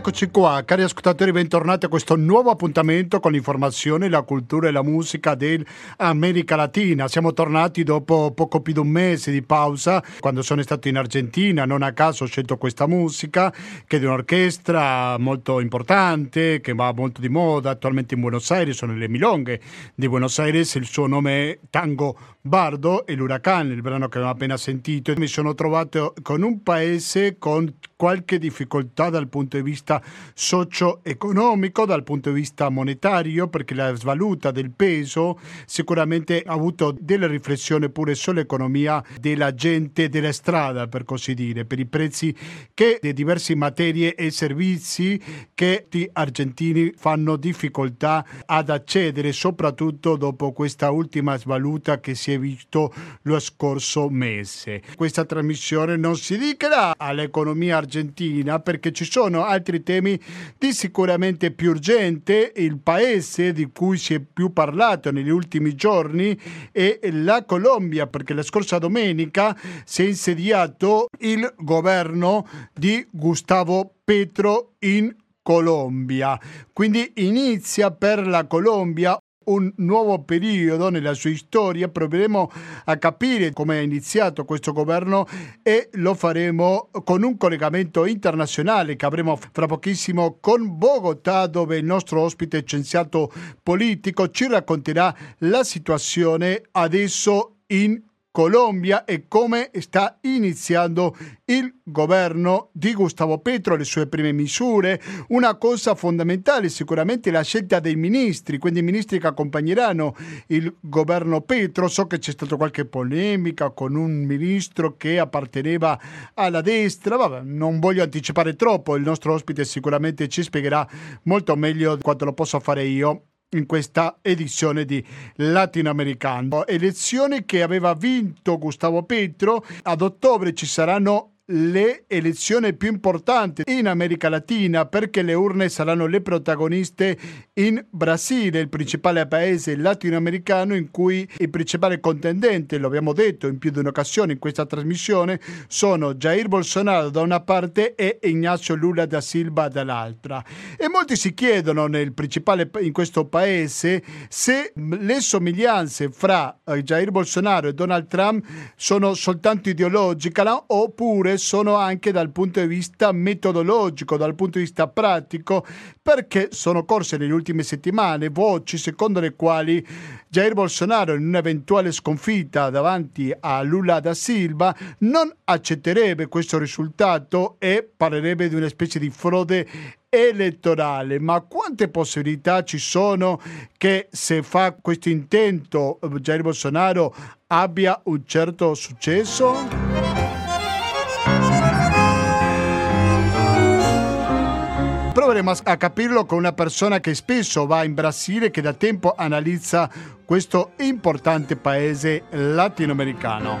Eccoci qua, cari ascoltatori, bentornati a questo nuovo appuntamento con l'informazione, la cultura e la musica dell'America Latina. Siamo tornati dopo poco più di un mese di pausa, quando sono stato in Argentina, non a caso ho scelto questa musica, che è di un'orchestra molto importante, che va molto di moda attualmente in Buenos Aires, sono le Milonghe di Buenos Aires, il suo nome è Tango Bardo e l'Huracan, il brano che abbiamo appena sentito. Mi sono trovato con un paese con qualche difficoltà dal punto di vista socio-economico, dal punto di vista monetario, perché la svaluta del peso sicuramente ha avuto delle riflessioni pure sull'economia della gente della strada, per così dire, per i prezzi che di diverse materie e servizi che gli argentini fanno difficoltà ad accedere, soprattutto dopo questa ultima svaluta che si è visto lo scorso mese. Questa trasmissione non si dedicherà all'economia argentina Argentina perché ci sono altri temi di sicuramente più urgente. Il paese di cui si è più parlato negli ultimi giorni è la Colombia perché la scorsa domenica si è insediato il governo di Gustavo Petro in Colombia. Quindi inizia per la Colombia un nuovo periodo nella sua storia, proveremo a capire come è iniziato questo governo e lo faremo con un collegamento internazionale che avremo fra pochissimo con Bogotà dove il nostro ospite scienziato politico ci racconterà la situazione adesso in Colombia e come sta iniziando il governo di Gustavo Petro, le sue prime misure. Una cosa fondamentale sicuramente la scelta dei ministri, quindi i ministri che accompagneranno il governo Petro. So che c'è stata qualche polemica con un ministro che apparteneva alla destra, Vabbè, non voglio anticipare troppo, il nostro ospite sicuramente ci spiegherà molto meglio quanto lo posso fare io in questa edizione di Latinoamericano. Elezioni che aveva vinto Gustavo Petro. Ad ottobre ci saranno le elezioni più importanti in America Latina perché le urne saranno le protagoniste in Brasile, il principale paese latinoamericano in cui il principale contendente, lo abbiamo detto in più di un'occasione in questa trasmissione, sono Jair Bolsonaro da una parte e Ignacio Lula da Silva dall'altra. E molti si chiedono nel principale in questo paese se le somiglianze fra eh, Jair Bolsonaro e Donald Trump sono soltanto ideologiche oppure sono anche dal punto di vista metodologico, dal punto di vista pratico, perché sono corse nelle ultime settimane voci secondo le quali Jair Bolsonaro in un'eventuale sconfitta davanti a Lula da Silva non accetterebbe questo risultato e parlerebbe di una specie di frode elettorale, ma quante possibilità ci sono che se fa questo intento Jair Bolsonaro abbia un certo successo? Proveremo a capirlo con una persona che spesso va in Brasile, che da tempo analizza questo importante paese latinoamericano.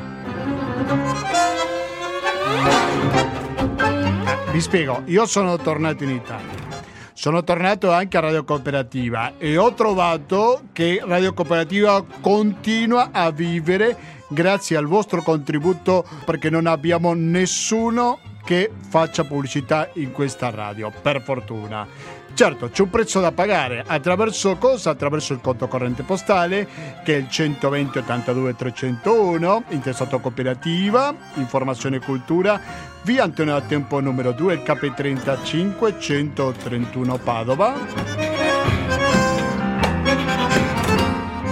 Vi spiego, io sono tornato in Italia. Sono tornato anche a Radio Cooperativa e ho trovato che Radio Cooperativa continua a vivere grazie al vostro contributo perché non abbiamo nessuno che faccia pubblicità in questa radio, per fortuna. Certo, c'è un prezzo da pagare, attraverso cosa? Attraverso il conto corrente postale, che è il 120 82 301, intestato cooperativa, informazione e cultura, via Antonio da Tempo numero 2, il KP35 131 Padova.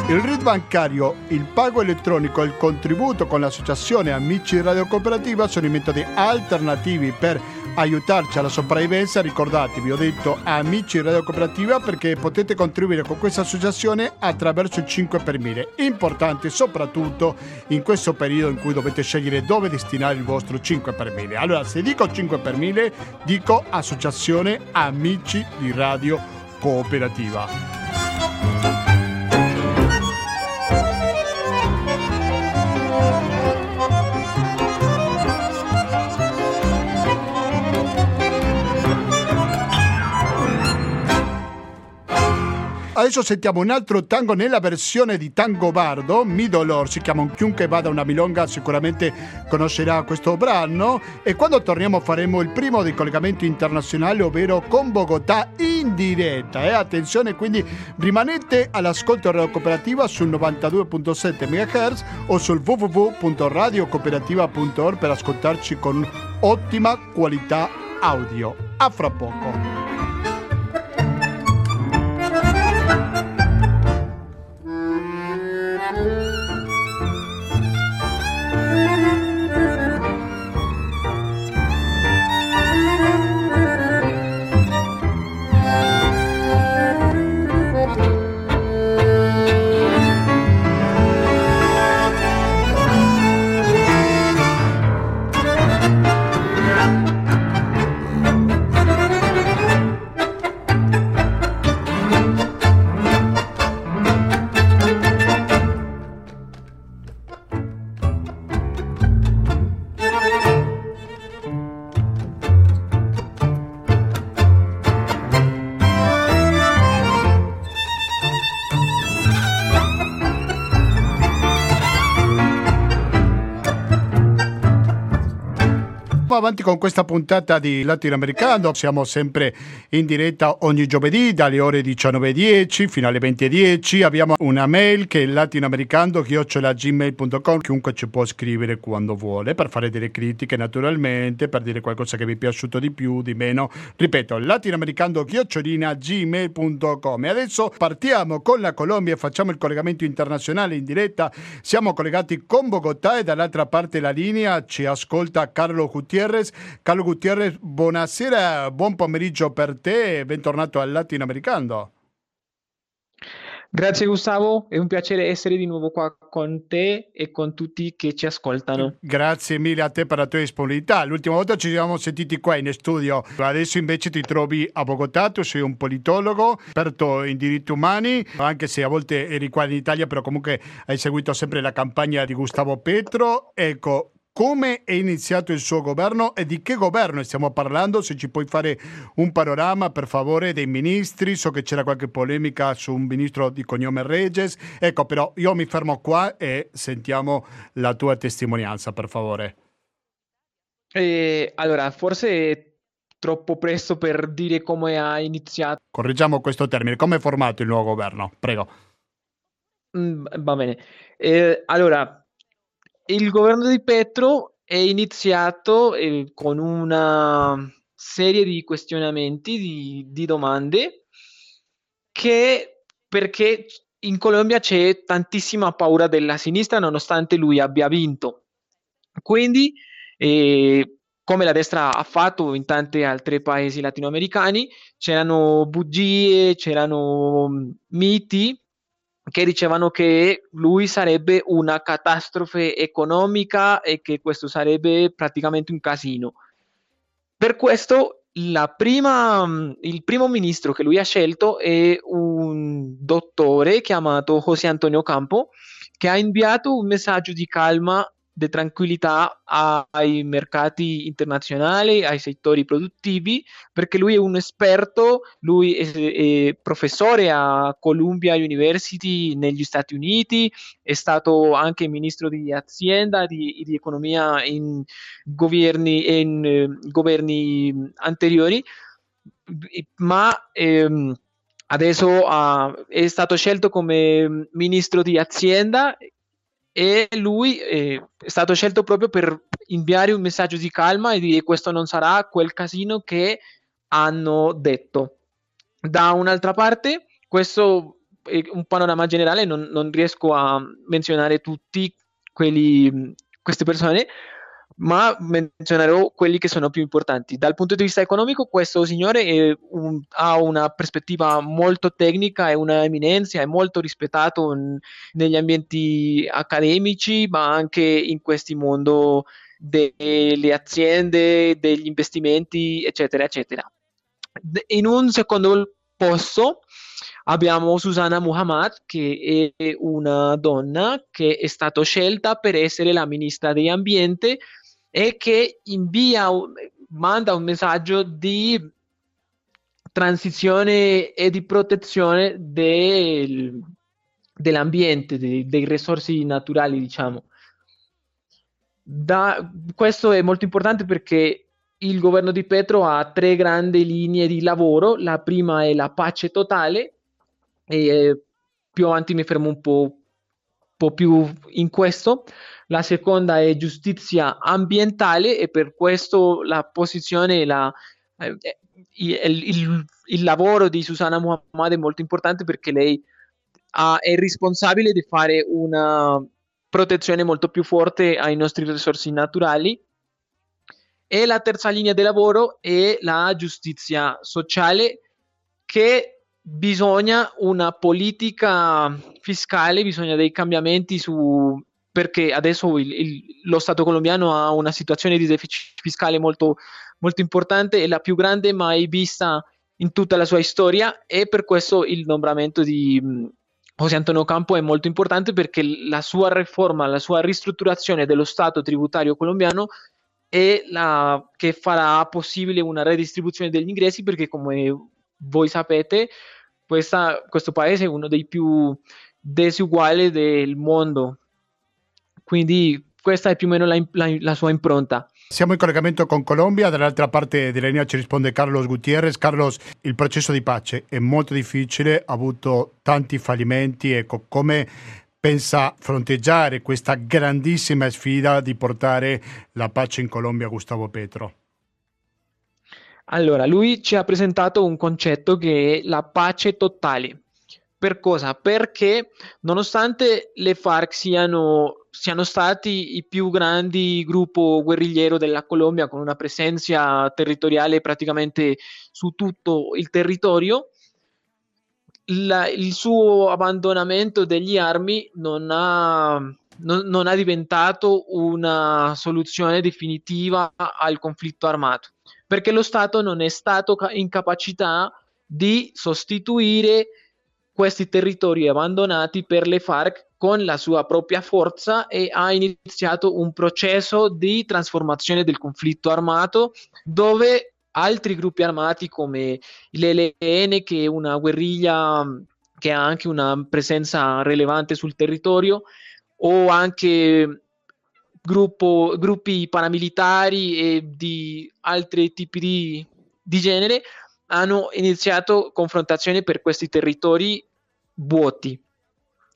Il RID bancario, il pago elettronico e il contributo con l'associazione Amici Radio Cooperativa sono i metodi alternativi per aiutarci alla sopravvivenza. Ricordatevi, ho detto Amici Radio Cooperativa perché potete contribuire con questa associazione attraverso il 5 per 1000. Importante soprattutto in questo periodo in cui dovete scegliere dove destinare il vostro 5 per 1000. Allora, se dico 5 per 1000, dico Associazione Amici di Radio Cooperativa. Adesso sentiamo un altro tango nella versione di Tango Bardo, Mi Dolor, si chiama Chiunque vada una milonga, sicuramente conoscerà questo brano e quando torniamo faremo il primo dei collegamenti internazionali, ovvero con Bogotà in diretta. Eh? Attenzione, quindi rimanete all'ascolto Radio Cooperativa sul 92.7 MHz o sul www.radiocooperativa.org per ascoltarci con ottima qualità audio. A fra poco. Avanti con questa puntata di Latinoamericano. Siamo sempre in diretta ogni giovedì dalle ore 19.10 fino alle 20.10. Abbiamo una mail che è latinoamericando.gmail.com Chiunque ci può scrivere quando vuole per fare delle critiche naturalmente, per dire qualcosa che vi è piaciuto di più, di meno. Ripeto, latinoamericando.gmail.com E adesso partiamo con la Colombia e facciamo il collegamento internazionale in diretta. Siamo collegati con Bogotà e dall'altra parte della linea ci ascolta Carlo Gutierrez Gutierrez. Carlo Gutierrez, buonasera, buon pomeriggio per te e bentornato al Latinoamericano. Grazie Gustavo, è un piacere essere di nuovo qua con te e con tutti che ci ascoltano. Grazie mille a te per la tua disponibilità. L'ultima volta ci siamo sentiti qua in studio, adesso invece ti trovi a Bogotà, tu sei un politologo, esperto in diritti umani, anche se a volte eri qua in Italia, però comunque hai seguito sempre la campagna di Gustavo Petro. Ecco, come è iniziato il suo governo e di che governo stiamo parlando? Se ci puoi fare un panorama, per favore, dei ministri. So che c'era qualche polemica su un ministro di cognome Regis. Ecco, però io mi fermo qua e sentiamo la tua testimonianza, per favore. Eh, allora, forse è troppo presto per dire come ha iniziato. Correggiamo questo termine. Come è formato il nuovo governo? Prego. Mm, va bene. Eh, allora, il governo di Petro è iniziato eh, con una serie di questionamenti, di, di domande, che perché in Colombia c'è tantissima paura della sinistra nonostante lui abbia vinto. Quindi, eh, come la destra ha fatto in tanti altri paesi latinoamericani, c'erano bugie, c'erano mm, miti che dicevano che lui sarebbe una catastrofe economica e che questo sarebbe praticamente un casino. Per questo prima, il primo ministro che lui ha scelto è un dottore chiamato José Antonio Campo che ha inviato un messaggio di calma di tranquillità ai mercati internazionali, ai settori produttivi, perché lui è un esperto, lui è, è professore a Columbia University negli Stati Uniti, è stato anche ministro di azienda, di, di economia in governi, in, eh, governi anteriori, ma... Ehm, adesso uh, è stato scelto come ministro di azienda e lui eh, è stato scelto proprio per inviare un messaggio di calma e dire questo non sarà quel casino che hanno detto. Da un'altra parte, questo è un panorama generale, non, non riesco a menzionare tutti quelli, queste persone, ma menzionerò quelli che sono più importanti. Dal punto di vista economico, questo signore un, ha una prospettiva molto tecnica, è una eminenza, è molto rispettato in, negli ambienti accademici, ma anche in questo mondo delle aziende, degli investimenti, eccetera, eccetera. In un secondo posto abbiamo Susanna Muhammad, che è una donna che è stata scelta per essere la ministra dell'ambiente e che invia, manda un messaggio di transizione e di protezione del, dell'ambiente, dei, dei risorsi naturali, diciamo. Da, questo è molto importante perché il governo di Petro ha tre grandi linee di lavoro. La prima è la pace totale, e più avanti mi fermo un po', po più in questo. La seconda è giustizia ambientale e per questo la posizione, la, eh, il, il, il, lavoro di Susanna Muhammad è molto importante perché lei ha, è responsabile di fare una protezione molto più forte ai nostri risorsi naturali. E la terza linea di lavoro è la giustizia sociale che bisogna una politica fiscale, bisogna dei cambiamenti su perché adesso il, il, lo Stato colombiano ha una situazione di deficit fiscale molto, molto importante, è la più grande mai vista in tutta la sua storia e per questo il nombramento di José Antonio Campo è molto importante perché la sua riforma, la sua ristrutturazione dello Stato tributario colombiano è la che farà possibile una redistribuzione degli ingressi perché come voi sapete questa, questo paese è uno dei più disuguali del mondo. Quindi questa è più o meno la, la, la sua impronta. Siamo in collegamento con Colombia, dall'altra parte della linea ci risponde Carlos Gutierrez. Carlos, il processo di pace è molto difficile, ha avuto tanti fallimenti, ecco, come pensa fronteggiare questa grandissima sfida di portare la pace in Colombia Gustavo Petro? Allora, lui ci ha presentato un concetto che è la pace totale. Per cosa? Perché nonostante le FARC siano, siano stati i più grandi gruppo guerrigliero della Colombia con una presenza territoriale praticamente su tutto il territorio, la, il suo abbandonamento degli armi non ha, non, non ha diventato una soluzione definitiva al conflitto armato, perché lo Stato non è stato in capacità di sostituire questi territori abbandonati per le FARC con la sua propria forza e ha iniziato un processo di trasformazione del conflitto armato dove altri gruppi armati come l'ELN che è una guerriglia che ha anche una presenza rilevante sul territorio o anche gruppo, gruppi paramilitari e di altri tipi di, di genere hanno iniziato confrontazioni per questi territori vuoti.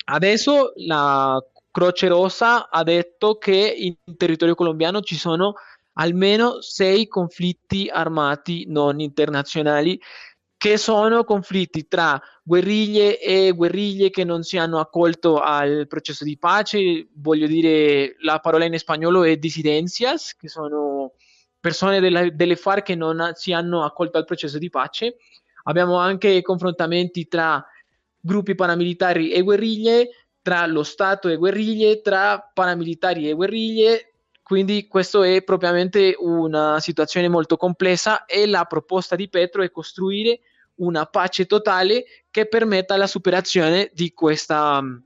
Adesso la Croce Rossa ha detto che in territorio colombiano ci sono almeno sei conflitti armati non internazionali che sono conflitti tra guerriglie e guerriglie che non si hanno accolto al processo di pace, voglio dire la parola in spagnolo è disidencias, che sono persone della, delle FARC che non si hanno accolto al processo di pace. Abbiamo anche confrontamenti tra gruppi paramilitari e guerriglie, tra lo Stato e guerriglie, tra paramilitari e guerriglie. Quindi questa è propriamente una situazione molto complessa e la proposta di Petro è costruire una pace totale che permetta la superazione di questa mm,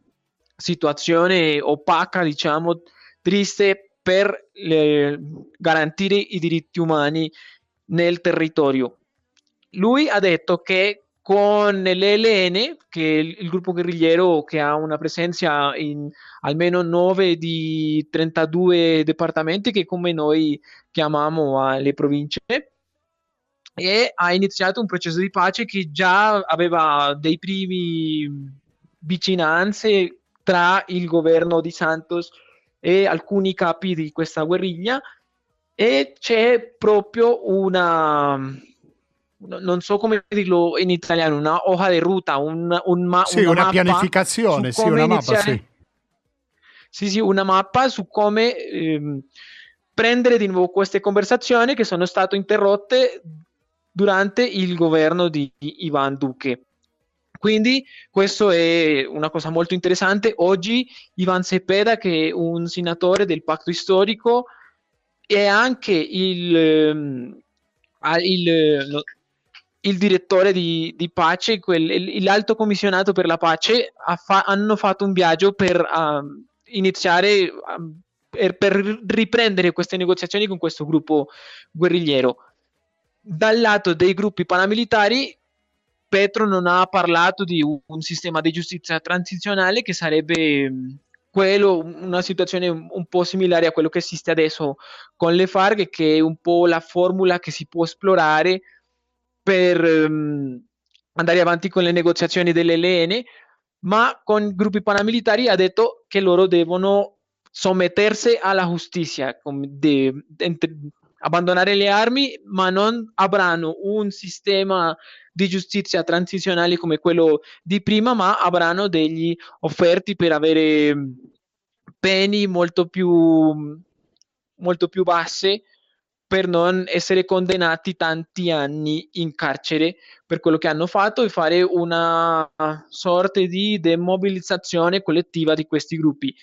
situazione opaca, diciamo, triste per le, garantire i diritti umani nel territorio. Lui ha detto che con l'ELN, che è il gruppo guerrigliero che ha una presenza in almeno 9 di 32 departamenti che come noi chiamiamo le province, e ha iniziato un processo di pace che già aveva dei primi vicinanze tra il governo di Santos e alcuni capi di questa guerriglia e c'è proprio una non so come dirlo in italiano, una hoja de ruta, un, un ma- sì, una, una pianificazione, sì, una mappa, sì. sì. sì, una mappa su come ehm, prendere di nuovo queste conversazioni che sono state interrotte durante il governo di Ivan Duque. Quindi questo è una cosa molto interessante. Oggi Ivan Cepeda, che è un senatore del patto storico, è anche il, ehm, il, il direttore di, di pace, quel, l'alto commissionato per la pace, ha fa, hanno fatto un viaggio per uh, iniziare, uh, per, per riprendere queste negoziazioni con questo gruppo guerrigliero. Dal lato dei gruppi paramilitari Petro non ha parlato di un sistema di giustizia transizionale che sarebbe quello, una situazione un po' similare a quello che esiste adesso con le FARC, che è un po' la formula che si può esplorare per um, andare avanti con le negoziazioni dell'ELN, ma con gruppi paramilitari ha detto che loro devono sommettersi alla giustizia, de, de, de, abbandonare le armi, ma non avranno un sistema di giustizia transizionale come quello di prima, ma avranno degli offerti per avere mm, peni molto più, molto più basse per non essere condannati tanti anni in carcere per quello che hanno fatto e fare una sorta di demobilizzazione collettiva di questi gruppi.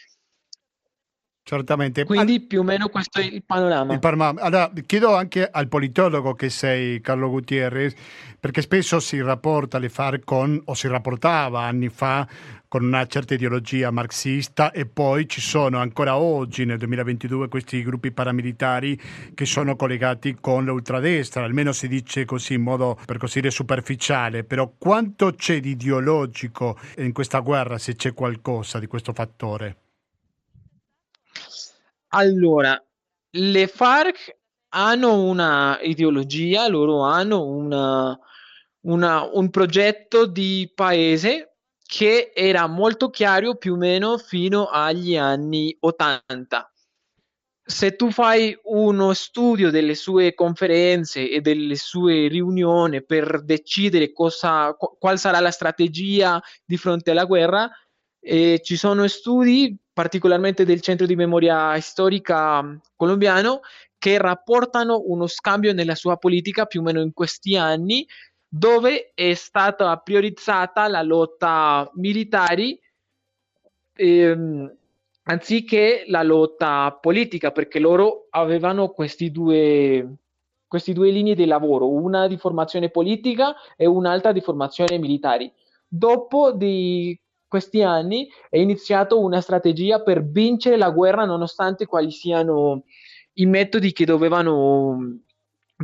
Certamente. Quindi più o meno questo è il panorama. Il panorama. Allora, chiedo anche al politologo che sei, Carlo Gutierrez, perché spesso si rapporta le FARC con, o si rapportava anni fa, con una certa ideologia marxista e poi ci sono ancora oggi, nel 2022, questi gruppi paramilitari che sono collegati con l'ultradestra, almeno si dice così in modo, per così dire, superficiale, però quanto c'è di ideologico in questa guerra, se c'è qualcosa di questo fattore? Allora, le FARC hanno una ideologia, loro hanno una, una, un progetto di paese che era molto chiaro più o meno fino agli anni 80. Se tu fai uno studio delle sue conferenze e delle sue riunioni per decidere cosa, qual sarà la strategia di fronte alla guerra, eh, ci sono studi particolarmente del Centro di Memoria Storica mm, colombiano, che rapportano uno scambio nella sua politica più o meno in questi anni, dove è stata priorizzata la lotta militare ehm, anziché la lotta politica, perché loro avevano questi due, queste due linee di lavoro, una di formazione politica e un'altra di formazione militare. Dopo di questi anni è iniziato una strategia per vincere la guerra nonostante quali siano i metodi che dovevano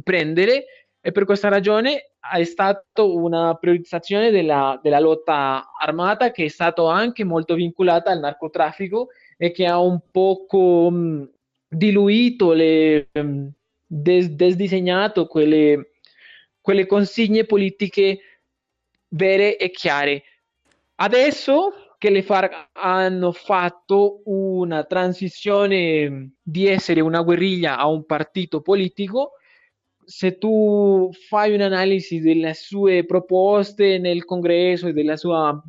prendere e per questa ragione è stata una priorizzazione della, della lotta armata che è stata anche molto vincolata al narcotraffico e che ha un poco mh, diluito, le, mh, des, desdisegnato quelle, quelle consigne politiche vere e chiare. Adesso che le FARC hanno fatto una transizione di essere una guerriglia a un partito politico, se tu fai un'analisi delle sue proposte nel congresso e della sua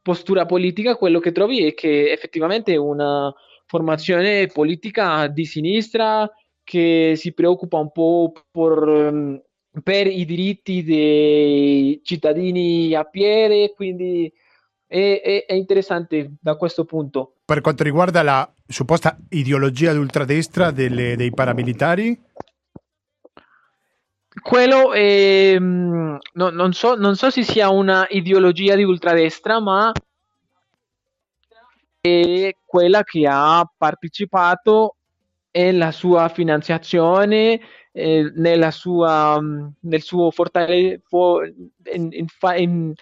postura politica, quello che trovi è che effettivamente è una formazione politica di sinistra che si preoccupa un po' per, per i diritti dei cittadini a piede, quindi è, è, è, interessante da questo punto. Per quanto riguarda la supposta ideologia d'ultradestra delle, dei paramilitari? Quello è, mm, no, non, so, non so se sia una ideologia di ultradestra, ma è quella che ha partecipato nella sua finanziazione, eh, nella sua, mm, nel suo fortale, in, in, in,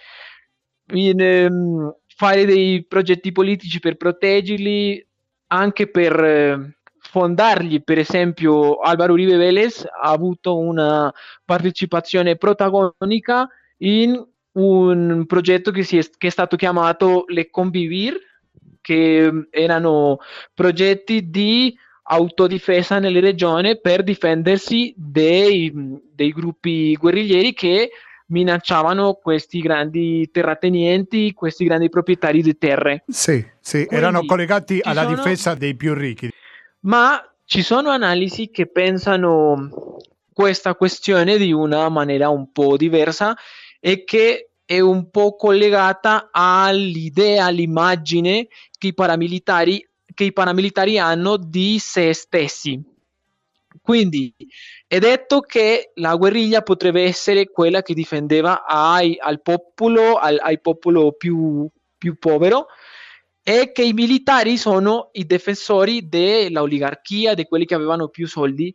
in, um, fare dei progetti politici per proteggerli, anche per eh, fondarli. Per esempio, Alvaro Uribe Vélez ha avuto una partecipazione protagonica in un progetto che, è, che è stato chiamato Le Convivir, che mm, erano progetti di autodifesa nelle regioni per difendersi dei, dei gruppi guerriglieri che minacciavano questi grandi terratenienti, questi grandi proprietari di terre. Sì, sì, Quindi, erano collegati alla sono... difesa dei più ricchi. Ma ci sono analisi che pensano questa questione di una maniera un po' diversa e che è un po' collegata all'idea, all'immagine che i paramilitari, che i paramilitari hanno di se stessi. Quindi è detto che la guerriglia potrebbe essere quella che difendeva ai, al popolo, al, al popolo più, più povero e che i militari sono i difensori dell'oligarchia, di quelli che avevano più soldi,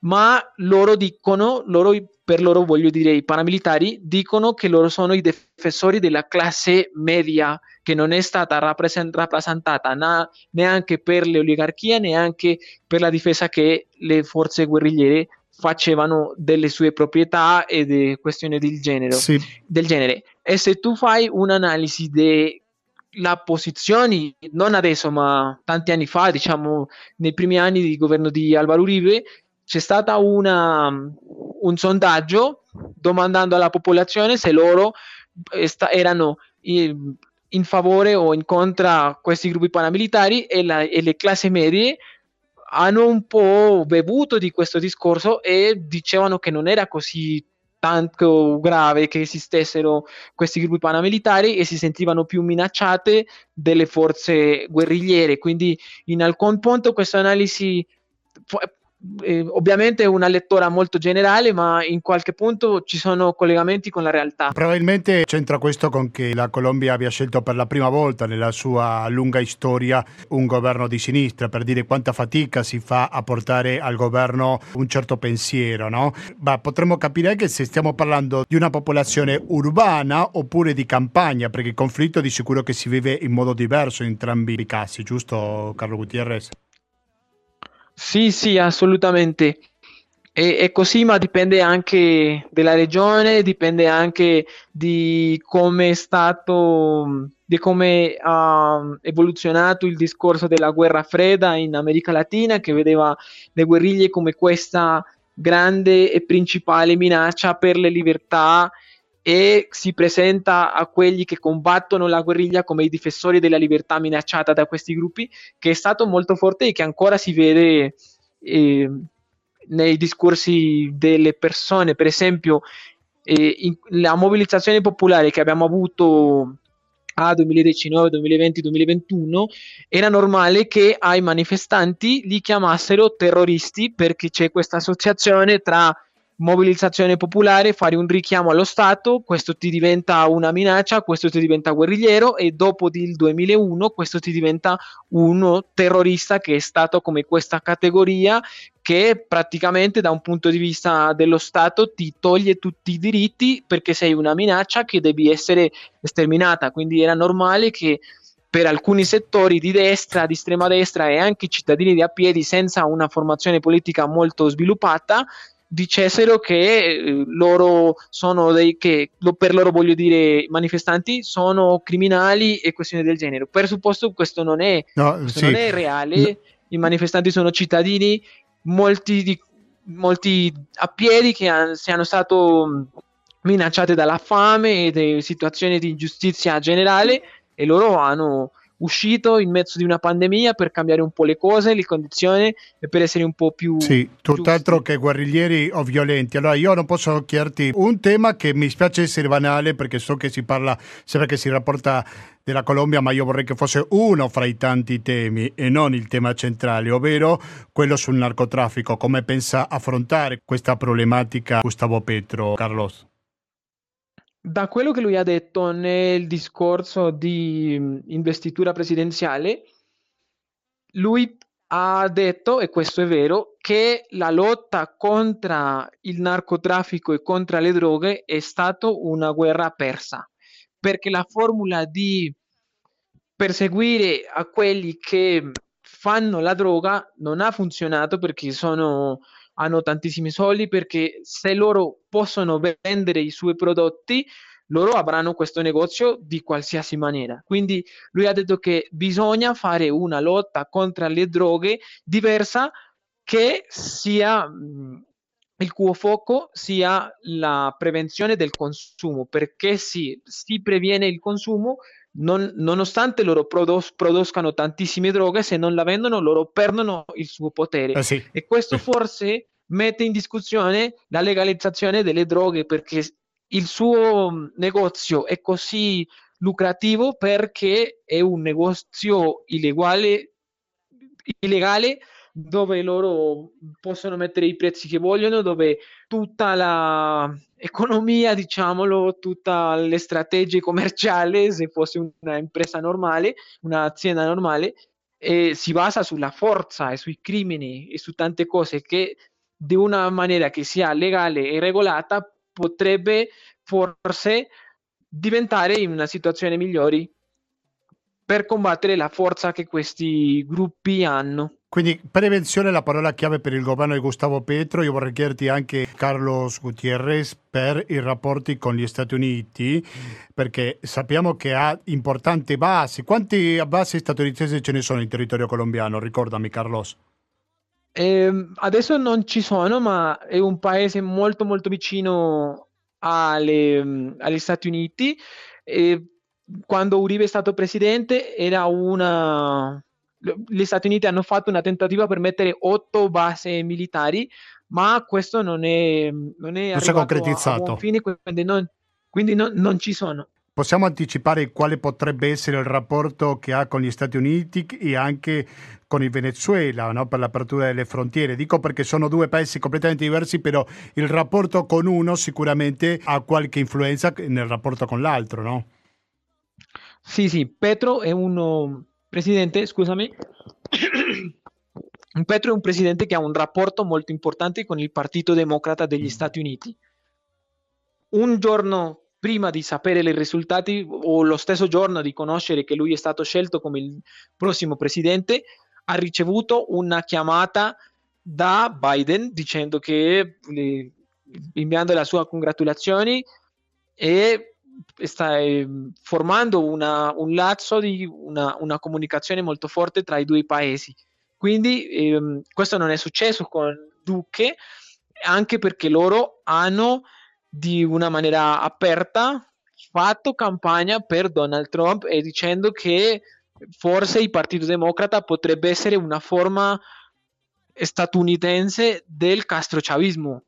ma loro dicono, loro per loro voglio dire i paramilitari dicono che loro sono i difensori della classe media che non è stata rappresent- rappresentata na- neanche per le oligarchie, neanche per la difesa che le forze guerrigliere facevano delle sue proprietà e di questioni del genere, sì. del genere. E se tu fai un'analisi della posizione, non adesso, ma tanti anni fa, diciamo nei primi anni di governo di Alvaro Uribe, c'è stato un sondaggio domandando alla popolazione se loro sta- erano in favore o in contro questi gruppi paramilitari e, la, e le classi medie hanno un po' bevuto di questo discorso e dicevano che non era così tanto grave che esistessero questi gruppi paramilitari e si sentivano più minacciate delle forze guerrigliere. Quindi in alcun punto questa analisi eh, ovviamente è una lettura molto generale, ma in qualche punto ci sono collegamenti con la realtà. Probabilmente c'entra questo con che la Colombia abbia scelto per la prima volta nella sua lunga storia un governo di sinistra, per dire quanta fatica si fa a portare al governo un certo pensiero, no? Ma potremmo capire che se stiamo parlando di una popolazione urbana oppure di campagna, perché il conflitto di sicuro che si vive in modo diverso in entrambi i casi, giusto Carlo Gutierrez? Sì, sì, assolutamente. E, è così, ma dipende anche dalla regione, dipende anche di come è stato, di come ha evoluzionato il discorso della guerra fredda in America Latina, che vedeva le guerriglie come questa grande e principale minaccia per le libertà e si presenta a quelli che combattono la guerriglia come i difensori della libertà minacciata da questi gruppi, che è stato molto forte e che ancora si vede eh, nei discorsi delle persone. Per esempio, eh, in, la mobilitazione popolare che abbiamo avuto a 2019, 2020, 2021, era normale che ai manifestanti li chiamassero terroristi perché c'è questa associazione tra mobilizzazione popolare, fare un richiamo allo Stato, questo ti diventa una minaccia, questo ti diventa guerrigliero e dopo il 2001 questo ti diventa uno terrorista che è stato come questa categoria che praticamente da un punto di vista dello Stato ti toglie tutti i diritti perché sei una minaccia che devi essere sterminata, quindi era normale che per alcuni settori di destra, di estrema destra e anche cittadini di a piedi senza una formazione politica molto sviluppata dicessero che eh, loro sono dei che per loro voglio dire manifestanti sono criminali e questioni del genere. Per supposto questo non è, no, questo sì. non è reale, no. i manifestanti sono cittadini, molti, di, molti a piedi che han, siano stati minacciati dalla fame e da situazioni di ingiustizia generale e loro hanno uscito in mezzo di una pandemia per cambiare un po' le cose, le condizioni e per essere un po' più... Sì, tutt'altro che guerriglieri o violenti. Allora io non posso chiederti un tema che mi spiace essere banale perché so che si parla, sempre che si rapporta della Colombia, ma io vorrei che fosse uno fra i tanti temi e non il tema centrale, ovvero quello sul narcotraffico. Come pensa affrontare questa problematica Gustavo Petro, Carlos? Da quello che lui ha detto nel discorso di investitura presidenziale, lui ha detto, e questo è vero, che la lotta contro il narcotraffico e contro le droghe è stata una guerra persa, perché la formula di perseguire a quelli che fanno la droga non ha funzionato perché sono hanno tantissimi soldi perché se loro possono vendere i suoi prodotti, loro avranno questo negozio di qualsiasi maniera. Quindi lui ha detto che bisogna fare una lotta contro le droghe diversa che sia il cuo fuoco sia la prevenzione del consumo, perché sì, si previene il consumo, non, nonostante loro prodos- produscano tantissime droghe, se non la vendono loro perdono il suo potere. Eh sì. E questo forse mette in discussione la legalizzazione delle droghe perché il suo negozio è così lucrativo perché è un negozio illegale, illegale dove loro possono mettere i prezzi che vogliono, dove tutta l'economia, diciamolo, tutte le strategie commerciali, se fosse un'impresa normale, un'azienda normale, eh, si basa sulla forza e sui crimini e su tante cose che di una maniera che sia legale e regolata potrebbe forse diventare in una situazione migliore per combattere la forza che questi gruppi hanno. Quindi prevenzione è la parola chiave per il governo di Gustavo Petro. Io vorrei chiederti anche, Carlos Gutierrez, per i rapporti con gli Stati Uniti, perché sappiamo che ha importanti basi. Quante basi statunitensi ce ne sono in territorio colombiano? Ricordami, Carlos. Eh, adesso non ci sono, ma è un paese molto molto vicino alle, agli Stati Uniti. E quando Uribe è stato presidente era una gli Stati Uniti hanno fatto una tentativa per mettere otto basi militari, ma questo non è, non è non si è concretizzato. Fine, quindi, non, quindi non, non ci sono. Possiamo anticipare quale potrebbe essere il rapporto che ha con gli Stati Uniti e anche con il Venezuela no? per l'apertura delle frontiere. Dico perché sono due paesi completamente diversi, però il rapporto con uno sicuramente ha qualche influenza nel rapporto con l'altro, no? Sì, sì, Petro è uno Presidente, scusami. Petro è un presidente che ha un rapporto molto importante con il Partito Democrata degli mm. Stati Uniti. Un giorno prima di sapere i risultati o lo stesso giorno di conoscere che lui è stato scelto come il prossimo presidente, ha ricevuto una chiamata da Biden dicendo che inviando le sue congratulazioni e sta eh, formando una, un lazzo di una, una, comunicazione molto forte tra i due paesi. Quindi ehm, questo non è successo con Duque, anche perché loro hanno di una maniera aperta fatto campagna per Donald Trump e dicendo che forse il Partito Democrata potrebbe essere una forma statunitense del castrochavismo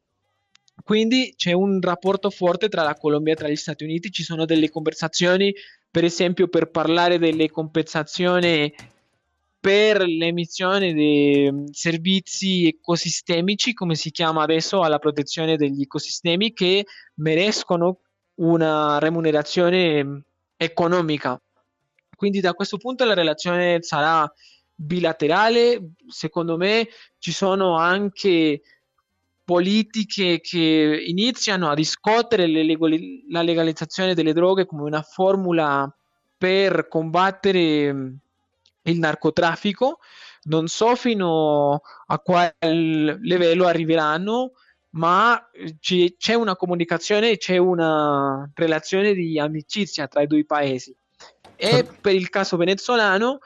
quindi c'è un rapporto forte tra la Colombia e tra gli Stati Uniti, ci sono delle conversazioni, per esempio per parlare delle compensazioni per l'emissione di mm, servizi ecosistemici, come si chiama adesso, alla protezione degli ecosistemi, che merescono una remunerazione mm, economica. Quindi da questo punto la relazione sarà bilaterale, secondo me ci sono anche politiche che iniziano a discutere legali- la legalizzazione delle droghe come una formula per combattere mm, il narcotraffico. Non so fino a quale livello arriveranno, ma c- c'è una comunicazione, c'è una relazione di amicizia tra i due paesi. E per il caso venezuelano,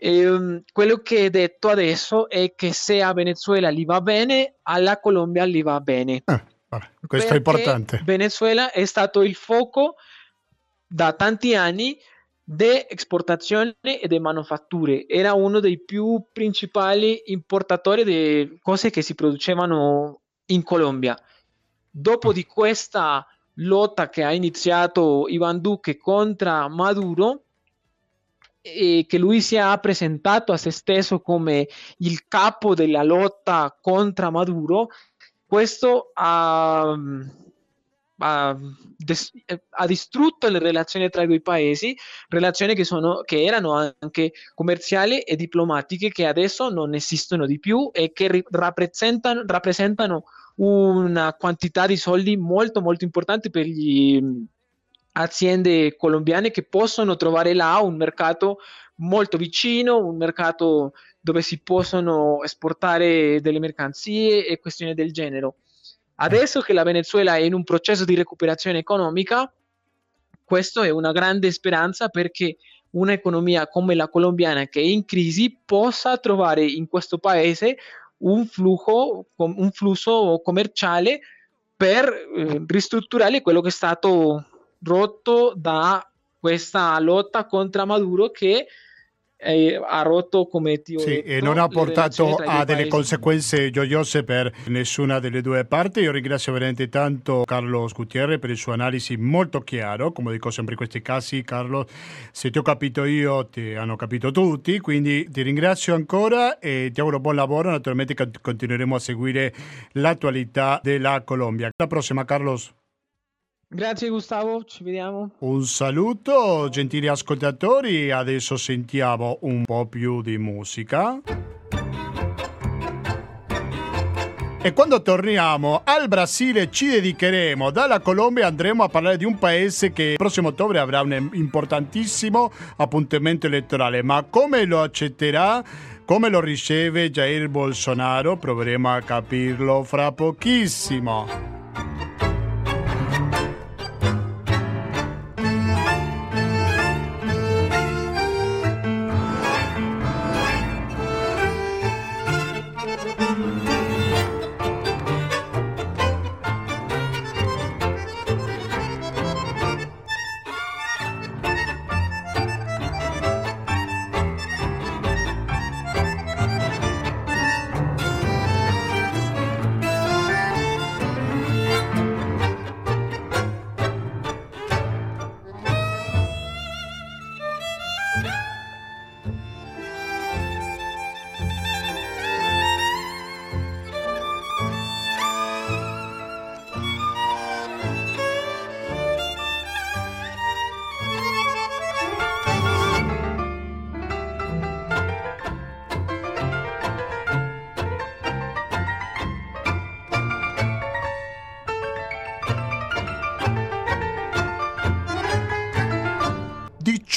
eh, quello che è detto adesso è che se a Venezuela gli va bene, alla Colombia gli va bene. Eh, vabbè, questo è importante. Venezuela è stato il fuoco da tanti anni di esportazione e di manufatture. Era uno dei più principali importatori di cose che si producevano in Colombia. Dopo di questa lotta che ha iniziato Ivan Duque contro Maduro, e che lui si è presentato a se stesso come il capo della lotta contro Maduro, questo ha, ha, ha, distrutto le relazioni tra i due paesi, relazioni che, sono, che erano anche commerciali e diplomatiche che adesso non esistono di più e che rappresentano, rappresentano una quantità di soldi molto molto importante per gli aziende colombiane che possono trovare là un mercato molto vicino, un mercato dove si possono esportare delle mercanzie e questioni del genere. Adesso che la Venezuela è in un processo di recuperazione economica, questo è una grande speranza perché un'economia come la colombiana che è in crisi possa trovare in questo paese un flusso, un flusso commerciale per eh, ristrutturare quello che è stato rotto da questa lotta contro Maduro che eh, ha rotto come ti ho sì, detto, e non ha portato a delle paesi. conseguenze gioiose per nessuna delle due parti. Io ringrazio veramente tanto Carlos Gutierrez per il suo analisi molto chiaro, come dico sempre in questi casi Carlos, se ti ho capito io ti hanno capito tutti, quindi ti ringrazio ancora e ti auguro buon lavoro, naturalmente continueremo a seguire l'attualità della Colombia. Alla prossima Carlos. Grazie Gustavo, ci vediamo. Un saluto gentili ascoltatori, adesso sentiamo un po' più di musica. E quando torniamo al Brasile ci dedicheremo, dalla Colombia andremo a parlare di un paese che il prossimo ottobre avrà un importantissimo appuntamento elettorale, ma come lo accetterà? Come lo riceve Jair Bolsonaro? Proveremo a capirlo fra pochissimo.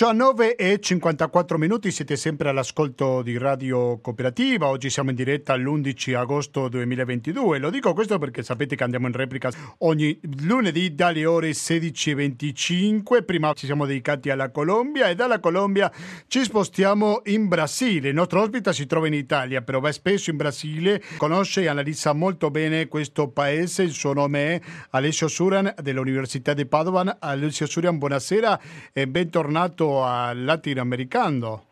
19 e 54 minuti, siete sempre all'ascolto di Radio Cooperativa, oggi siamo in diretta l'11 agosto 2022, lo dico questo perché sapete che andiamo in replica ogni lunedì dalle ore 16.25, prima ci siamo dedicati alla Colombia e dalla Colombia ci spostiamo in Brasile, il nostro ospite si trova in Italia però va spesso in Brasile, conosce e analizza molto bene questo paese, il suo nome è Alessio Suran dell'Università di Padova, Alessio Suran buonasera e bentornato al latinoamericano.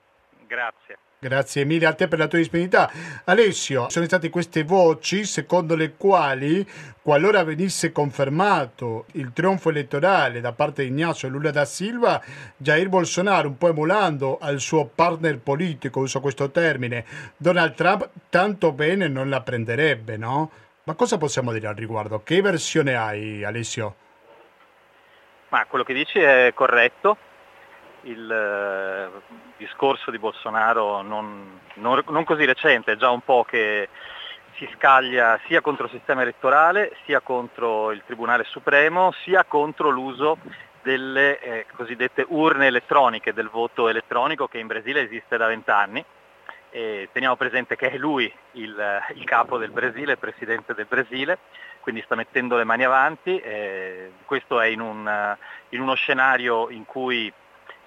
Grazie. Grazie mille a te per la tua disponibilità. Alessio, sono state queste voci secondo le quali, qualora venisse confermato il trionfo elettorale da parte di Ignacio Lula da Silva, Jair Bolsonaro, un po' emulando al suo partner politico, uso questo termine, Donald Trump, tanto bene non la prenderebbe, no? Ma cosa possiamo dire al riguardo? Che versione hai, Alessio? Ma quello che dici è corretto il eh, discorso di Bolsonaro non, non, non, così recente, è già un po' che si scaglia sia contro il sistema elettorale, sia contro il Tribunale Supremo, sia contro l'uso delle eh, cosiddette urne elettroniche, del voto elettronico che in Brasile esiste da vent'anni. Teniamo presente che è lui il, il, capo del Brasile, il presidente del Brasile, quindi sta mettendo le mani avanti. Eh, questo è in, un, in uno scenario in cui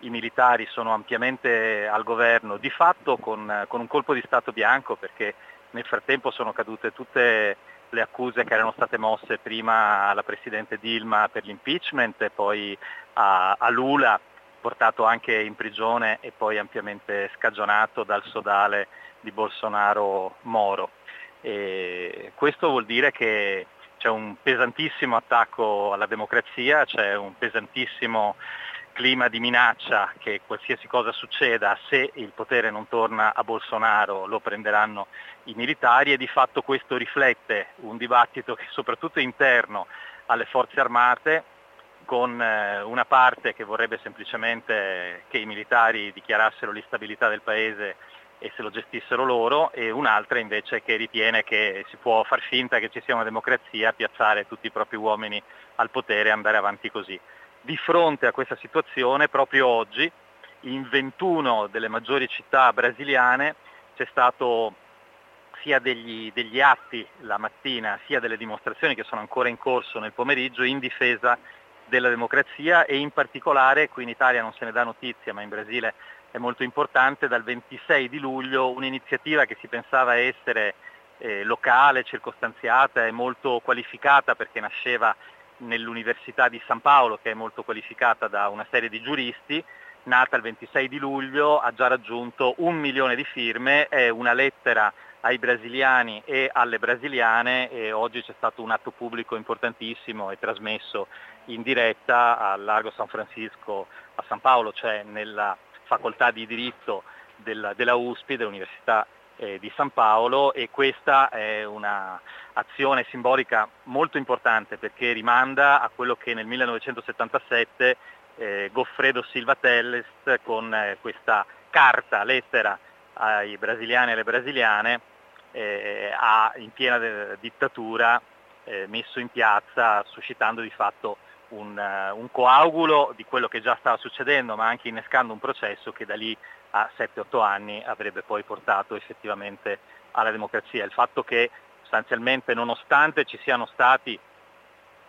i militari sono ampiamente al governo, di fatto con, con un colpo di Stato bianco perché nel frattempo sono cadute tutte le accuse che erano state mosse prima alla Presidente Dilma per l'impeachment e poi a, a, Lula, portato anche in prigione e poi ampiamente scagionato dal sodale di Bolsonaro Moro. E questo vuol dire che c'è un pesantissimo attacco alla democrazia, c'è un pesantissimo clima di minaccia che qualsiasi cosa succeda, se il potere non torna a Bolsonaro lo prenderanno i militari e di fatto questo riflette un dibattito che soprattutto è interno alle forze armate con eh, una parte che vorrebbe semplicemente che i militari dichiarassero l'instabilità del paese e se lo gestissero loro e un'altra invece che ritiene che si può far finta che ci sia una democrazia, piazzare tutti i propri uomini al potere e andare avanti così di fronte a questa situazione proprio oggi in 21 delle maggiori città brasiliane c'è stato sia degli, degli, atti la mattina sia delle dimostrazioni che sono ancora in corso nel pomeriggio in difesa della democrazia e in particolare, qui in Italia non se ne dà notizia ma in Brasile è molto importante, dal 26 di luglio un'iniziativa che si pensava essere eh, locale, circostanziata e molto qualificata perché nasceva nell'Università di San Paolo, che è molto qualificata da una serie di giuristi, nata il 26 di luglio, ha già raggiunto un milione di firme, è una lettera ai brasiliani e alle brasiliane e oggi c'è stato un atto pubblico importantissimo e trasmesso in diretta al Largo San Francisco a San Paolo, cioè nella facoltà di diritto della, della USPI, dell'Università eh, di San Paolo e questa è un'azione simbolica molto importante perché rimanda a quello che nel 1977 eh, Goffredo Silva Telles con eh, questa carta, lettera ai brasiliani e alle brasiliane eh, ha in piena de- dittatura eh, messo in piazza suscitando di fatto un, uh, un, coagulo di quello che già stava succedendo ma anche innescando un processo che da lì a 7-8 anni avrebbe poi portato effettivamente alla democrazia. Il fatto che sostanzialmente nonostante ci siano stati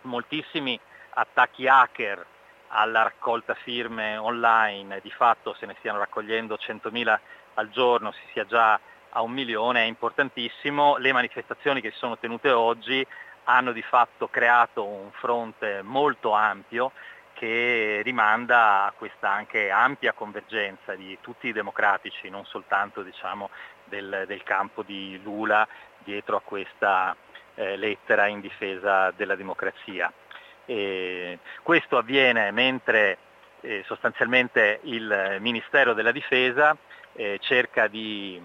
moltissimi attacchi hacker alla raccolta firme online, di fatto se ne stiano raccogliendo 100.000 al giorno, si sia già a un milione, è importantissimo. Le manifestazioni che si sono tenute oggi hanno di fatto creato un fronte molto ampio che rimanda a questa anche ampia convergenza di tutti i democratici, non soltanto diciamo, del, del, campo di Lula dietro a questa eh, lettera in difesa della democrazia. E questo avviene mentre eh, sostanzialmente il Ministero della Difesa eh, cerca di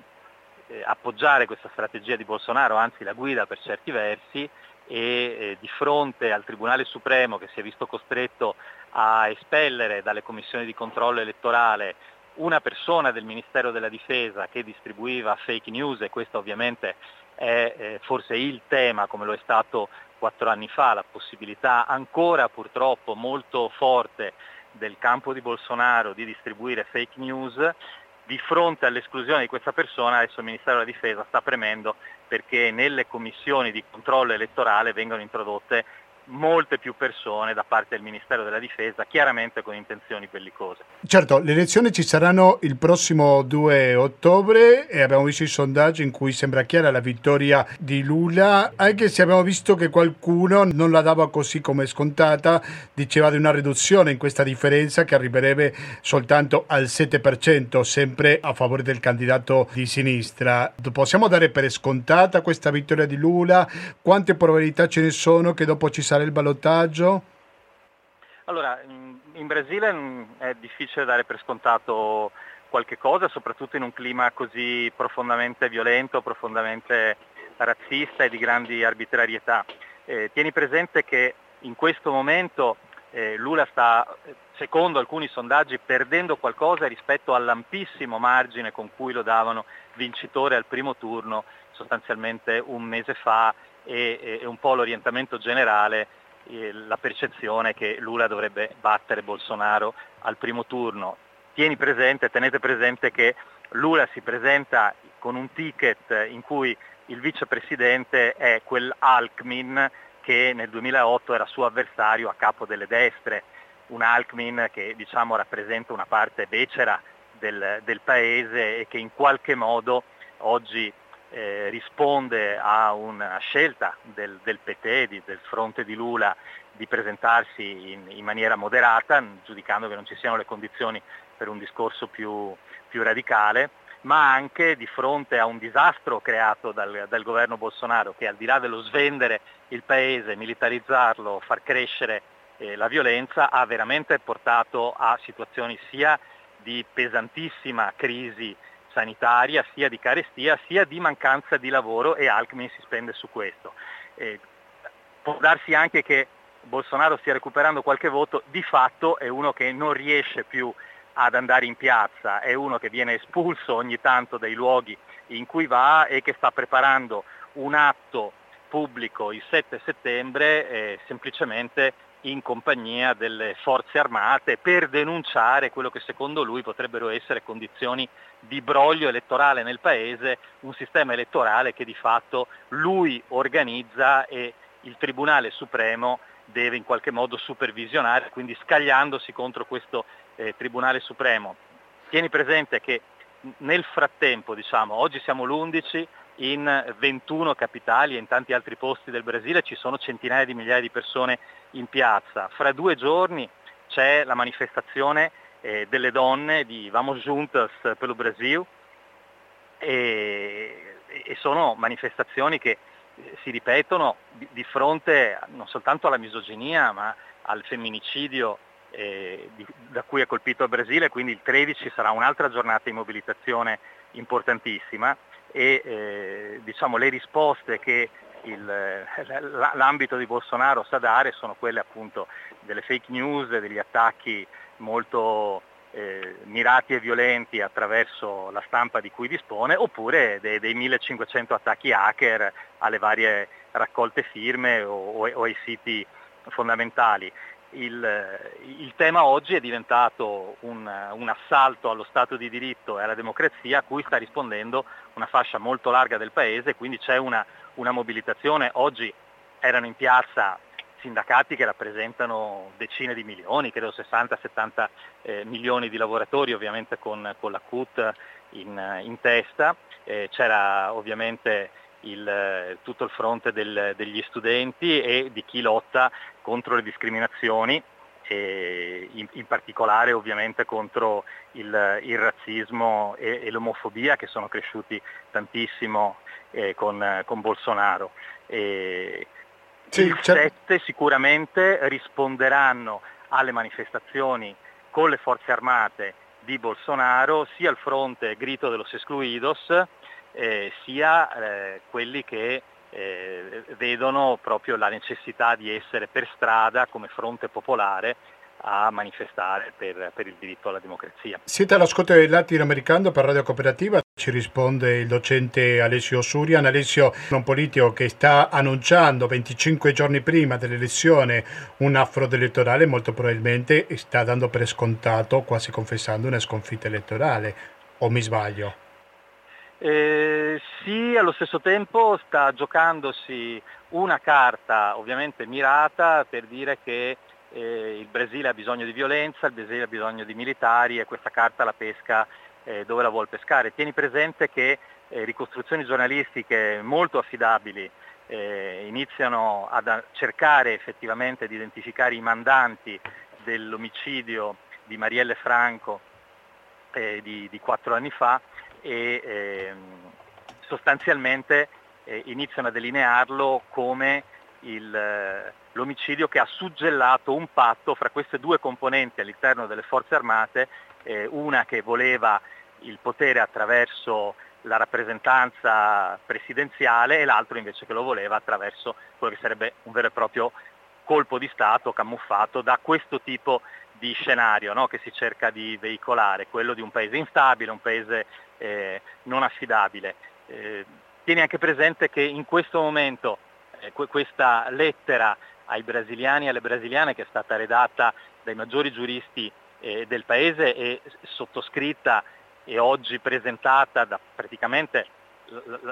eh, appoggiare questa strategia di Bolsonaro, anzi la guida per certi versi, e eh, di fronte al Tribunale Supremo che si è visto costretto a espellere dalle commissioni di controllo elettorale una persona del Ministero della Difesa che distribuiva fake news e questo ovviamente è eh, forse il tema come lo è stato quattro anni fa, la possibilità ancora purtroppo molto forte del campo di Bolsonaro di distribuire fake news, di fronte all'esclusione di questa persona adesso il Ministero della Difesa sta premendo perché nelle commissioni di controllo elettorale vengano introdotte molte più persone da parte del Ministero della Difesa, chiaramente con intenzioni bellicose. Certo, le elezioni ci saranno il prossimo 2 ottobre e abbiamo visto i sondaggi in cui sembra chiara la vittoria di Lula, anche se abbiamo visto che qualcuno non la dava così come scontata, diceva di una riduzione in questa differenza che arriverebbe soltanto al 7%, sempre a favore del candidato di sinistra. Possiamo dare per scontata questa vittoria di Lula? Quante probabilità ce ne sono che dopo ci sarà fare il ballottaggio? Allora, in Brasile mm, è difficile dare per scontato qualche cosa, soprattutto in un clima così profondamente violento, profondamente razzista e di grandi arbitrarietà. Eh, tieni presente che in questo momento eh, Lula sta, secondo alcuni sondaggi, perdendo qualcosa rispetto all'ampissimo margine con cui lo davano vincitore al primo turno sostanzialmente un mese fa e, e un po' l'orientamento generale, eh, la percezione che Lula dovrebbe battere Bolsonaro al primo turno. Tieni presente, tenete presente che Lula si presenta con un ticket in cui il vicepresidente è quel Alckmin che nel 2008 era suo avversario a capo delle destre, un Alckmin che diciamo, rappresenta una parte becera del, del, paese e che in qualche modo oggi eh, risponde a una scelta del, del PT, del fronte di Lula, di presentarsi in, in, maniera moderata, giudicando che non ci siano le condizioni per un discorso più, più radicale, ma anche di fronte a un disastro creato dal, dal, governo Bolsonaro che al di là dello svendere il paese, militarizzarlo, far crescere eh, la violenza, ha veramente portato a situazioni sia di pesantissima crisi sanitaria, sia di carestia, sia di mancanza di lavoro e Alckmin si spende su questo. Eh, può darsi anche che Bolsonaro stia recuperando qualche voto, di fatto è uno che non riesce più ad andare in piazza, è uno che viene espulso ogni tanto dai luoghi in cui va e che sta preparando un atto pubblico il 7 settembre eh, semplicemente in compagnia delle forze armate per denunciare quello che secondo lui potrebbero essere condizioni di broglio elettorale nel paese, un sistema elettorale che di fatto lui organizza e il Tribunale Supremo deve in qualche modo supervisionare, quindi scagliandosi contro questo eh, Tribunale Supremo. Tieni presente che nel frattempo, diciamo, oggi siamo l'11, in 21 capitali e in tanti altri posti del Brasile ci sono centinaia di migliaia di persone in piazza. Fra due giorni c'è la manifestazione eh, delle donne di Vamos Juntas pelo Brasil e, e sono manifestazioni che eh, si ripetono di, di, fronte non soltanto alla misoginia ma al femminicidio eh, di, da cui è colpito il Brasile, quindi il 13 sarà un'altra giornata di mobilitazione importantissima e eh, diciamo, le risposte che il, l'ambito di Bolsonaro sa dare sono quelle appunto delle fake news, degli attacchi molto eh, mirati e violenti attraverso la stampa di cui dispone, oppure dei, dei 1500 attacchi hacker alle varie raccolte firme o, o, o ai siti fondamentali. Il, il, tema oggi è diventato un, un, assalto allo Stato di diritto e alla democrazia a cui sta rispondendo una fascia molto larga del Paese, quindi c'è una, una mobilitazione. Oggi erano in piazza sindacati che rappresentano decine di milioni, credo 60-70 eh, milioni di lavoratori, ovviamente con, con la CUT in, in testa. Eh, c'era ovviamente il, tutto il fronte del, degli studenti e di chi lotta contro le discriminazioni in, in, particolare ovviamente contro il, il razzismo e, e, l'omofobia che sono cresciuti tantissimo eh, con, con, Bolsonaro. E sì, il 7 certo. sicuramente risponderanno alle manifestazioni con le forze armate di Bolsonaro sia al fronte grito de los excluidos eh, sia eh, quelli che eh, vedono proprio la necessità di essere per strada come fronte popolare a manifestare per, per, il diritto alla democrazia. Siete all'ascolto del latinoamericano per Radio Cooperativa, ci risponde il docente Alessio Surian. Alessio, un politico che sta annunciando 25 giorni prima dell'elezione un affrodo elettorale, molto probabilmente sta dando per scontato, quasi confessando, una sconfitta elettorale, o mi sbaglio? Eh, sì, allo stesso tempo sta giocandosi una carta ovviamente mirata per dire che eh, il Brasile ha bisogno di violenza, il Brasile ha bisogno di militari e questa carta la pesca eh, dove la vuole pescare. Tieni presente che eh, ricostruzioni giornalistiche molto affidabili eh, iniziano a cercare effettivamente di identificare i mandanti dell'omicidio di Marielle Franco eh, di, di quattro anni fa e ehm, sostanzialmente eh, iniziano a delinearlo come il, eh, l'omicidio che ha suggellato un patto fra queste due componenti all'interno delle forze armate, eh, una che voleva il potere attraverso la rappresentanza presidenziale e l'altro invece che lo voleva attraverso quello che sarebbe un vero e proprio colpo di Stato camuffato da questo tipo di scenario no? che si cerca di veicolare, quello di un paese instabile, un paese eh, non affidabile. Eh, tieni anche presente che in questo momento eh, questa lettera ai brasiliani e alle brasiliane che è stata redatta dai maggiori giuristi eh, del paese e sottoscritta e oggi presentata da praticamente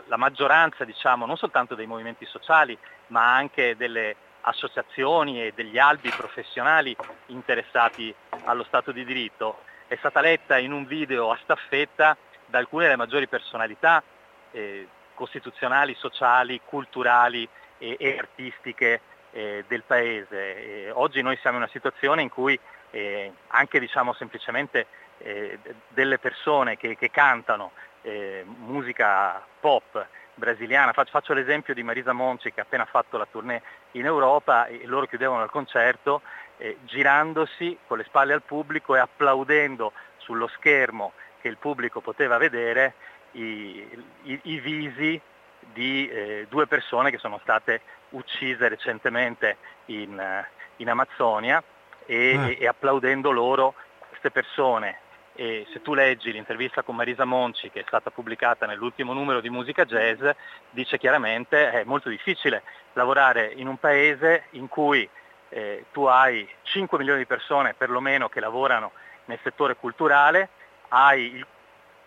la maggioranza diciamo, non soltanto dei movimenti sociali ma anche delle associazioni e degli albi professionali interessati allo Stato di diritto, è stata letta in un video a staffetta da alcune delle maggiori personalità eh, costituzionali, sociali, culturali e, e artistiche eh, del Paese. E oggi noi siamo in una situazione in cui eh, anche diciamo, semplicemente eh, delle persone che, che cantano eh, musica pop brasiliana, faccio, faccio, l'esempio di Marisa Monci che ha appena fatto la tournée in Europa e loro chiudevano il concerto eh, girandosi con le spalle al pubblico e applaudendo sullo schermo che il pubblico poteva vedere i, i, i visi di eh, due persone che sono state uccise recentemente in, eh, in Amazzonia e, ah. e, applaudendo loro queste persone. E se tu leggi l'intervista con Marisa Monci che è stata pubblicata nell'ultimo numero di Musica Jazz, dice chiaramente che è molto difficile lavorare in un paese in cui eh, tu hai 5 milioni di persone perlomeno che lavorano nel settore culturale, hai il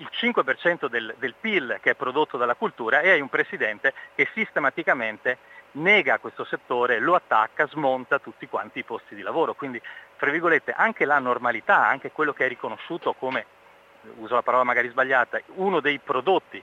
il 5% del, del, PIL che è prodotto dalla cultura e hai un presidente che sistematicamente nega questo settore, lo attacca, smonta tutti quanti i posti di lavoro. Quindi, tra virgolette, anche la normalità, anche quello che è riconosciuto come, uso la parola magari sbagliata, uno dei prodotti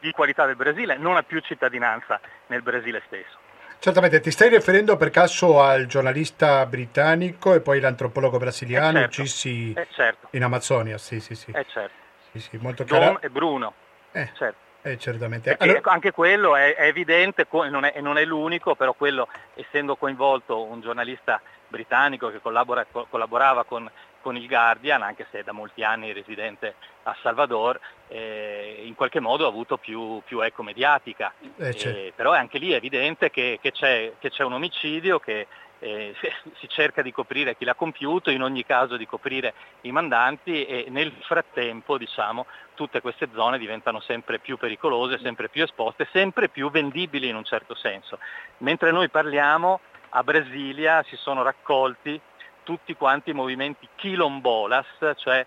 di qualità del Brasile non ha più cittadinanza nel Brasile stesso. Certamente, ti stai riferendo per caso al giornalista britannico e poi l'antropologo brasiliano eh certo, uccisi eh certo. in Amazzonia? Sì, sì, sì. Eh certo. sì, sì molto Dom e Bruno. Eh, certo. Eh, certamente. Allora... Anche quello è, è evidente non è, non è, l'unico, però quello, essendo coinvolto un giornalista britannico che collabora, collaborava con, con, il Guardian, anche se è da molti anni residente a Salvador, eh, in qualche modo ha avuto più, più eco mediatica. Eh, certo. eh, però anche lì è evidente che, che, c'è, che c'è, un omicidio che eh, si cerca di coprire chi l'ha compiuto, in ogni caso di coprire i mandanti e nel frattempo diciamo, tutte queste zone diventano sempre più pericolose, sempre più esposte, sempre più vendibili in un certo senso. Mentre noi parliamo a Brasilia si sono raccolti tutti quanti i movimenti quilombolas, cioè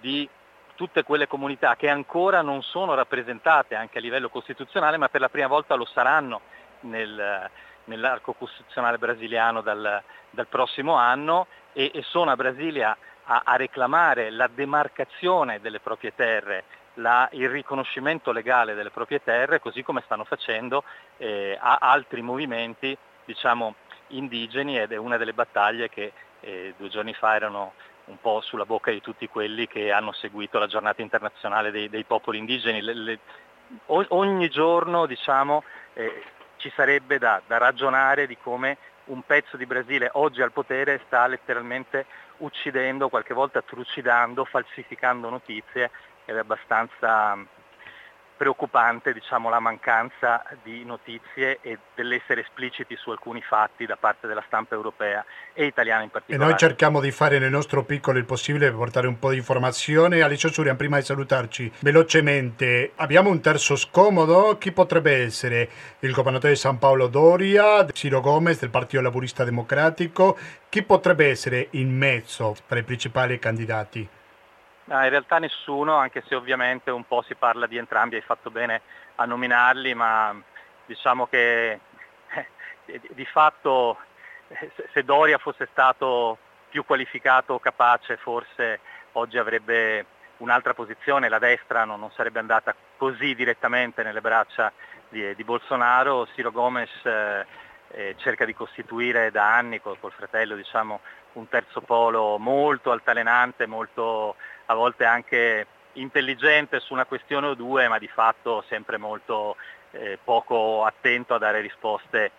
di tutte quelle comunità che ancora non sono rappresentate anche a livello costituzionale, ma per la prima volta lo saranno nel, nell'arco costituzionale brasiliano dal, dal prossimo anno e, e, sono a Brasilia a, a, reclamare la demarcazione delle proprie terre, la, il riconoscimento legale delle proprie terre, così come stanno facendo eh, a altri movimenti diciamo, indigeni ed è una delle battaglie che eh, due giorni fa erano un po' sulla bocca di tutti quelli che hanno seguito la giornata internazionale dei, dei popoli indigeni. Le, le, ogni giorno diciamo, eh, ci sarebbe da, da ragionare di come un pezzo di Brasile oggi al potere sta letteralmente uccidendo, qualche volta trucidando, falsificando notizie ed è abbastanza preoccupante diciamo, la mancanza di notizie e dell'essere espliciti su alcuni fatti da parte della stampa europea e italiana in particolare. E noi cerchiamo di fare nel nostro piccolo il possibile per portare un po' di informazione. Alice Surian, prima di salutarci, velocemente, abbiamo un terzo scomodo. Chi potrebbe essere? Il governatore di San Paolo Doria, Ciro Gomez del Partito Laburista Democratico. Chi potrebbe essere in mezzo tra i principali candidati? Ah, in realtà nessuno, anche se ovviamente un po' si parla di entrambi, hai fatto bene a nominarli, ma diciamo che eh, di fatto eh, se Doria fosse stato più qualificato o capace forse oggi avrebbe un'altra posizione, la destra non, non sarebbe andata così direttamente nelle braccia di, di Bolsonaro, Ciro Gomes eh, eh, cerca di costituire da anni col, col fratello diciamo, un terzo polo molto altalenante, molto a volte anche intelligente su una questione o due, ma di fatto sempre molto eh, poco attento a dare risposte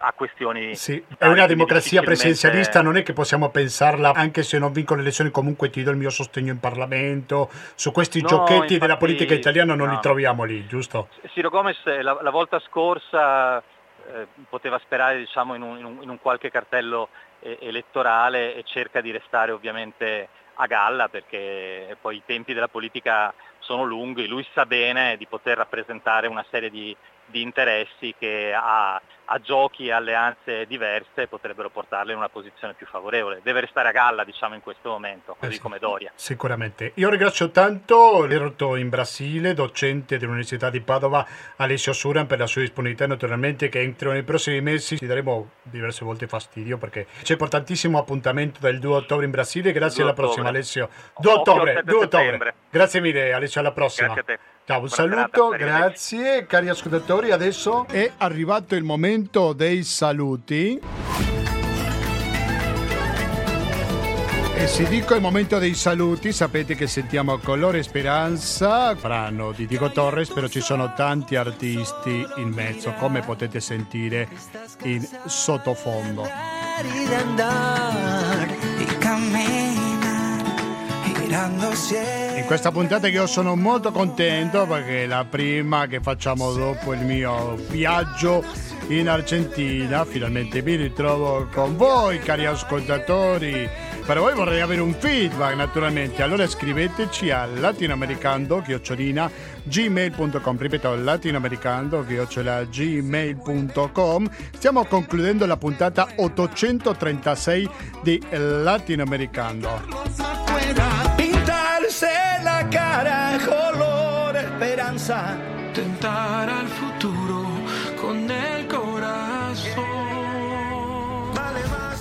a questioni. Sì, è una democrazia presidenzialista, non è che possiamo pensarla, anche se non vinco le elezioni, comunque ti do il mio sostegno in Parlamento. Su questi no, giochetti infatti, della politica italiana non no. li troviamo lì, giusto? Ciro Gomes la, la volta scorsa eh, poteva sperare diciamo, in, un, in, un, in, un, qualche cartello eh, elettorale e cerca di restare ovviamente a galla perché poi i tempi della politica sono lunghi, lui sa bene di poter rappresentare una serie di, di interessi che a, a, giochi e alleanze diverse potrebbero portarle in una posizione più favorevole. Deve restare a galla, diciamo, in questo momento, così eh sì, come Doria. Sicuramente. Io ringrazio tanto l'Erto in Brasile, docente dell'Università di Padova, Alessio Suran, per la sua disponibilità. Naturalmente che entro nei prossimi mesi ci daremo diverse volte fastidio perché c'è importantissimo appuntamento del 2 ottobre in Brasile. Grazie alla prossima, Alessio. 2 ottobre, 2 ottobre. Grazie mille, Alessio, alla prossima. Grazie a te. Ciao, un saluto, grazie cari ascoltatori. Adesso è arrivato il momento dei saluti. E se dico il momento dei saluti, sapete che sentiamo Colore Speranza, brano di Diego Torres, però ci sono tanti artisti in mezzo, come potete sentire in sottofondo. In questa puntata io sono molto contento perché è la prima che facciamo dopo il mio viaggio in Argentina. Finalmente mi ritrovo con voi, cari ascoltatori. Per voi vorrei avere un feedback naturalmente, allora scriveteci a latinoamericando chiocciolina gmail.com ripeto latinoamericando gmail.com stiamo concludendo la puntata 836 di Latinoamericando pintarse la cara color esperanza, tentar al futuro con el corazón.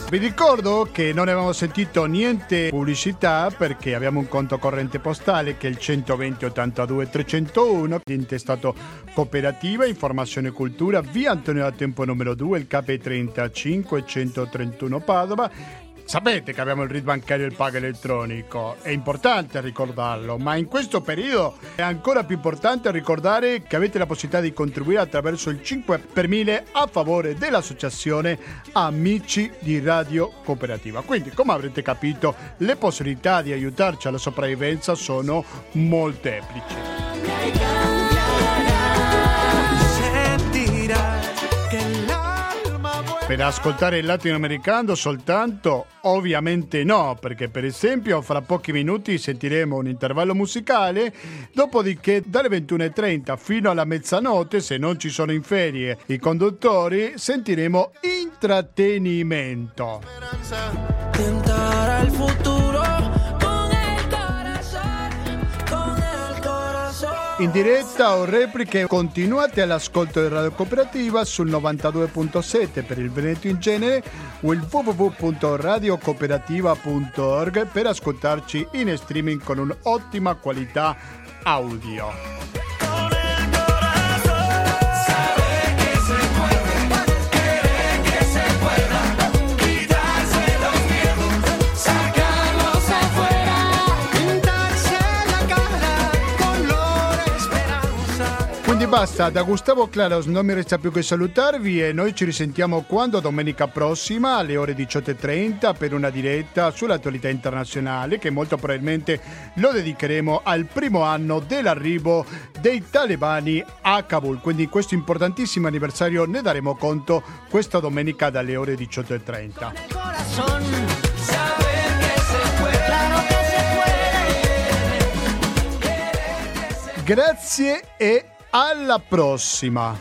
Vi ricordo che non avevamo sentito niente pubblicità perché abbiamo un conto corrente postale che è il 120 82 301, intestato Cooperativa Informazione e Cultura, via Antonio da Tempo numero 2, il KP35 131 Padova Sapete che abbiamo il RID bancario e il pago elettronico, è importante ricordarlo, ma in questo periodo è ancora più importante ricordare che avete la possibilità di contribuire attraverso il 5 per 1000 a favore dell'associazione Amici di Radio Cooperativa. Quindi, come avrete capito, le possibilità di aiutarci alla sopravvivenza sono molteplici. Per ascoltare il latinoamericano soltanto? Ovviamente no, perché per esempio fra pochi minuti sentiremo un intervallo musicale, dopodiché dalle 21.30 fino alla mezzanotte, se non ci sono in ferie i conduttori, sentiremo intrattenimento. Tentare il futuro In diretta o repliche continuate all'ascolto di Radio Cooperativa sul 92.7 per il Veneto in genere o il www.radiocooperativa.org per ascoltarci in streaming con un'ottima qualità audio. Basta, da Gustavo Claros non mi resta più che salutarvi e noi ci risentiamo quando domenica prossima alle ore 18.30 per una diretta sull'attualità internazionale che molto probabilmente lo dedicheremo al primo anno dell'arrivo dei talebani a Kabul. Quindi in questo importantissimo anniversario ne daremo conto questa domenica dalle ore 18.30. Grazie e alla prossima!